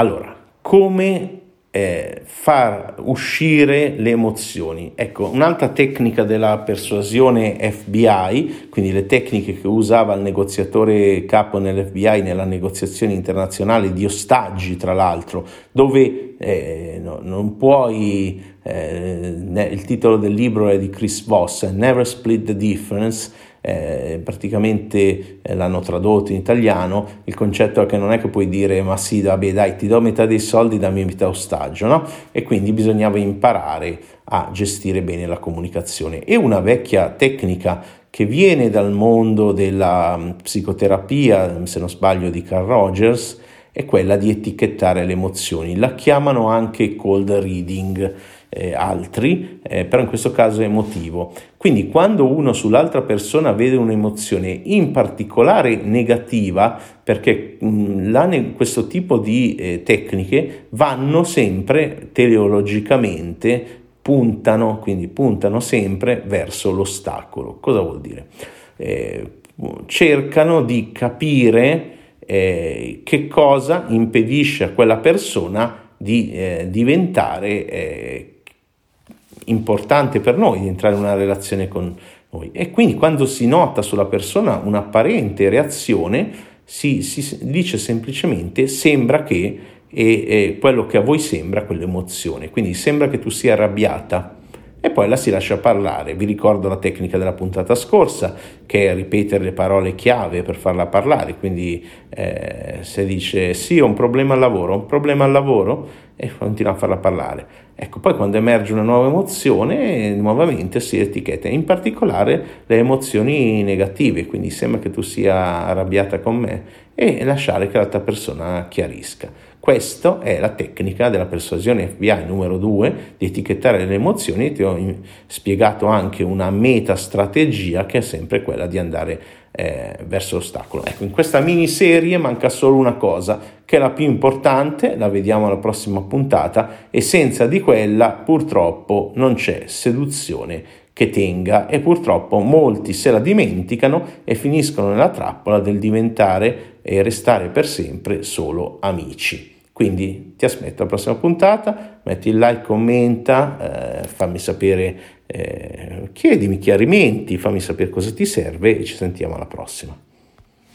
Allora, come eh, far uscire le emozioni. Ecco, un'altra tecnica della persuasione FBI, quindi le tecniche che usava il negoziatore capo nell'FBI nella negoziazione internazionale di ostaggi, tra l'altro, dove eh, no, non puoi, eh, il titolo del libro è di Chris Voss, Never Split the Difference, eh, praticamente eh, l'hanno tradotto in italiano, il concetto è che non è che puoi dire ma sì, vabbè dai, ti do metà dei soldi, dammi metà ostaggio, no? E quindi bisognava imparare a gestire bene la comunicazione. E una vecchia tecnica che viene dal mondo della mm, psicoterapia, se non sbaglio, di Carl Rogers, è quella di etichettare le emozioni. La chiamano anche cold reading eh, altri, eh, però in questo caso è emotivo. Quindi quando uno sull'altra persona vede un'emozione in particolare negativa, perché mh, mm, la, questo tipo di eh, tecniche vanno sempre teleologicamente, puntano, quindi puntano sempre verso l'ostacolo. Cosa vuol dire? Eh, cercano di capire eh, che cosa impedisce a quella persona di eh, diventare eh, importante per noi di entrare in una relazione con noi. E quindi quando si nota sulla persona un'apparente reazione, si, si dice semplicemente sembra che e, e quello che a voi sembra quell'emozione. Quindi sembra che tu sia arrabbiata e poi la si lascia parlare. Vi ricordo la tecnica della puntata scorsa, che è ripetere le parole chiave per farla parlare. Quindi eh, se dice sì, ho un problema al lavoro, ho un problema al lavoro, e continua a farla parlare. Ecco, poi quando emerge una nuova emozione, nuovamente si etichetta, in particolare le emozioni negative, quindi sembra che tu sia arrabbiata con me e lasciare che l'altra persona chiarisca. Questa è la tecnica della persuasione FBI numero 2 di etichettare le emozioni. Ti ho spiegato anche una metastrategia che è sempre quella di andare eh, verso l'ostacolo. Ecco, in questa miniserie manca solo una cosa, che è la più importante, la vediamo alla prossima puntata, e senza di quella purtroppo non c'è seduzione che tenga e purtroppo molti se la dimenticano e finiscono nella trappola del diventare e restare per sempre solo amici. Quindi ti aspetto alla prossima puntata, metti il like, commenta, eh, fammi sapere, eh, chiedimi chiarimenti, fammi sapere cosa ti serve e ci sentiamo alla prossima.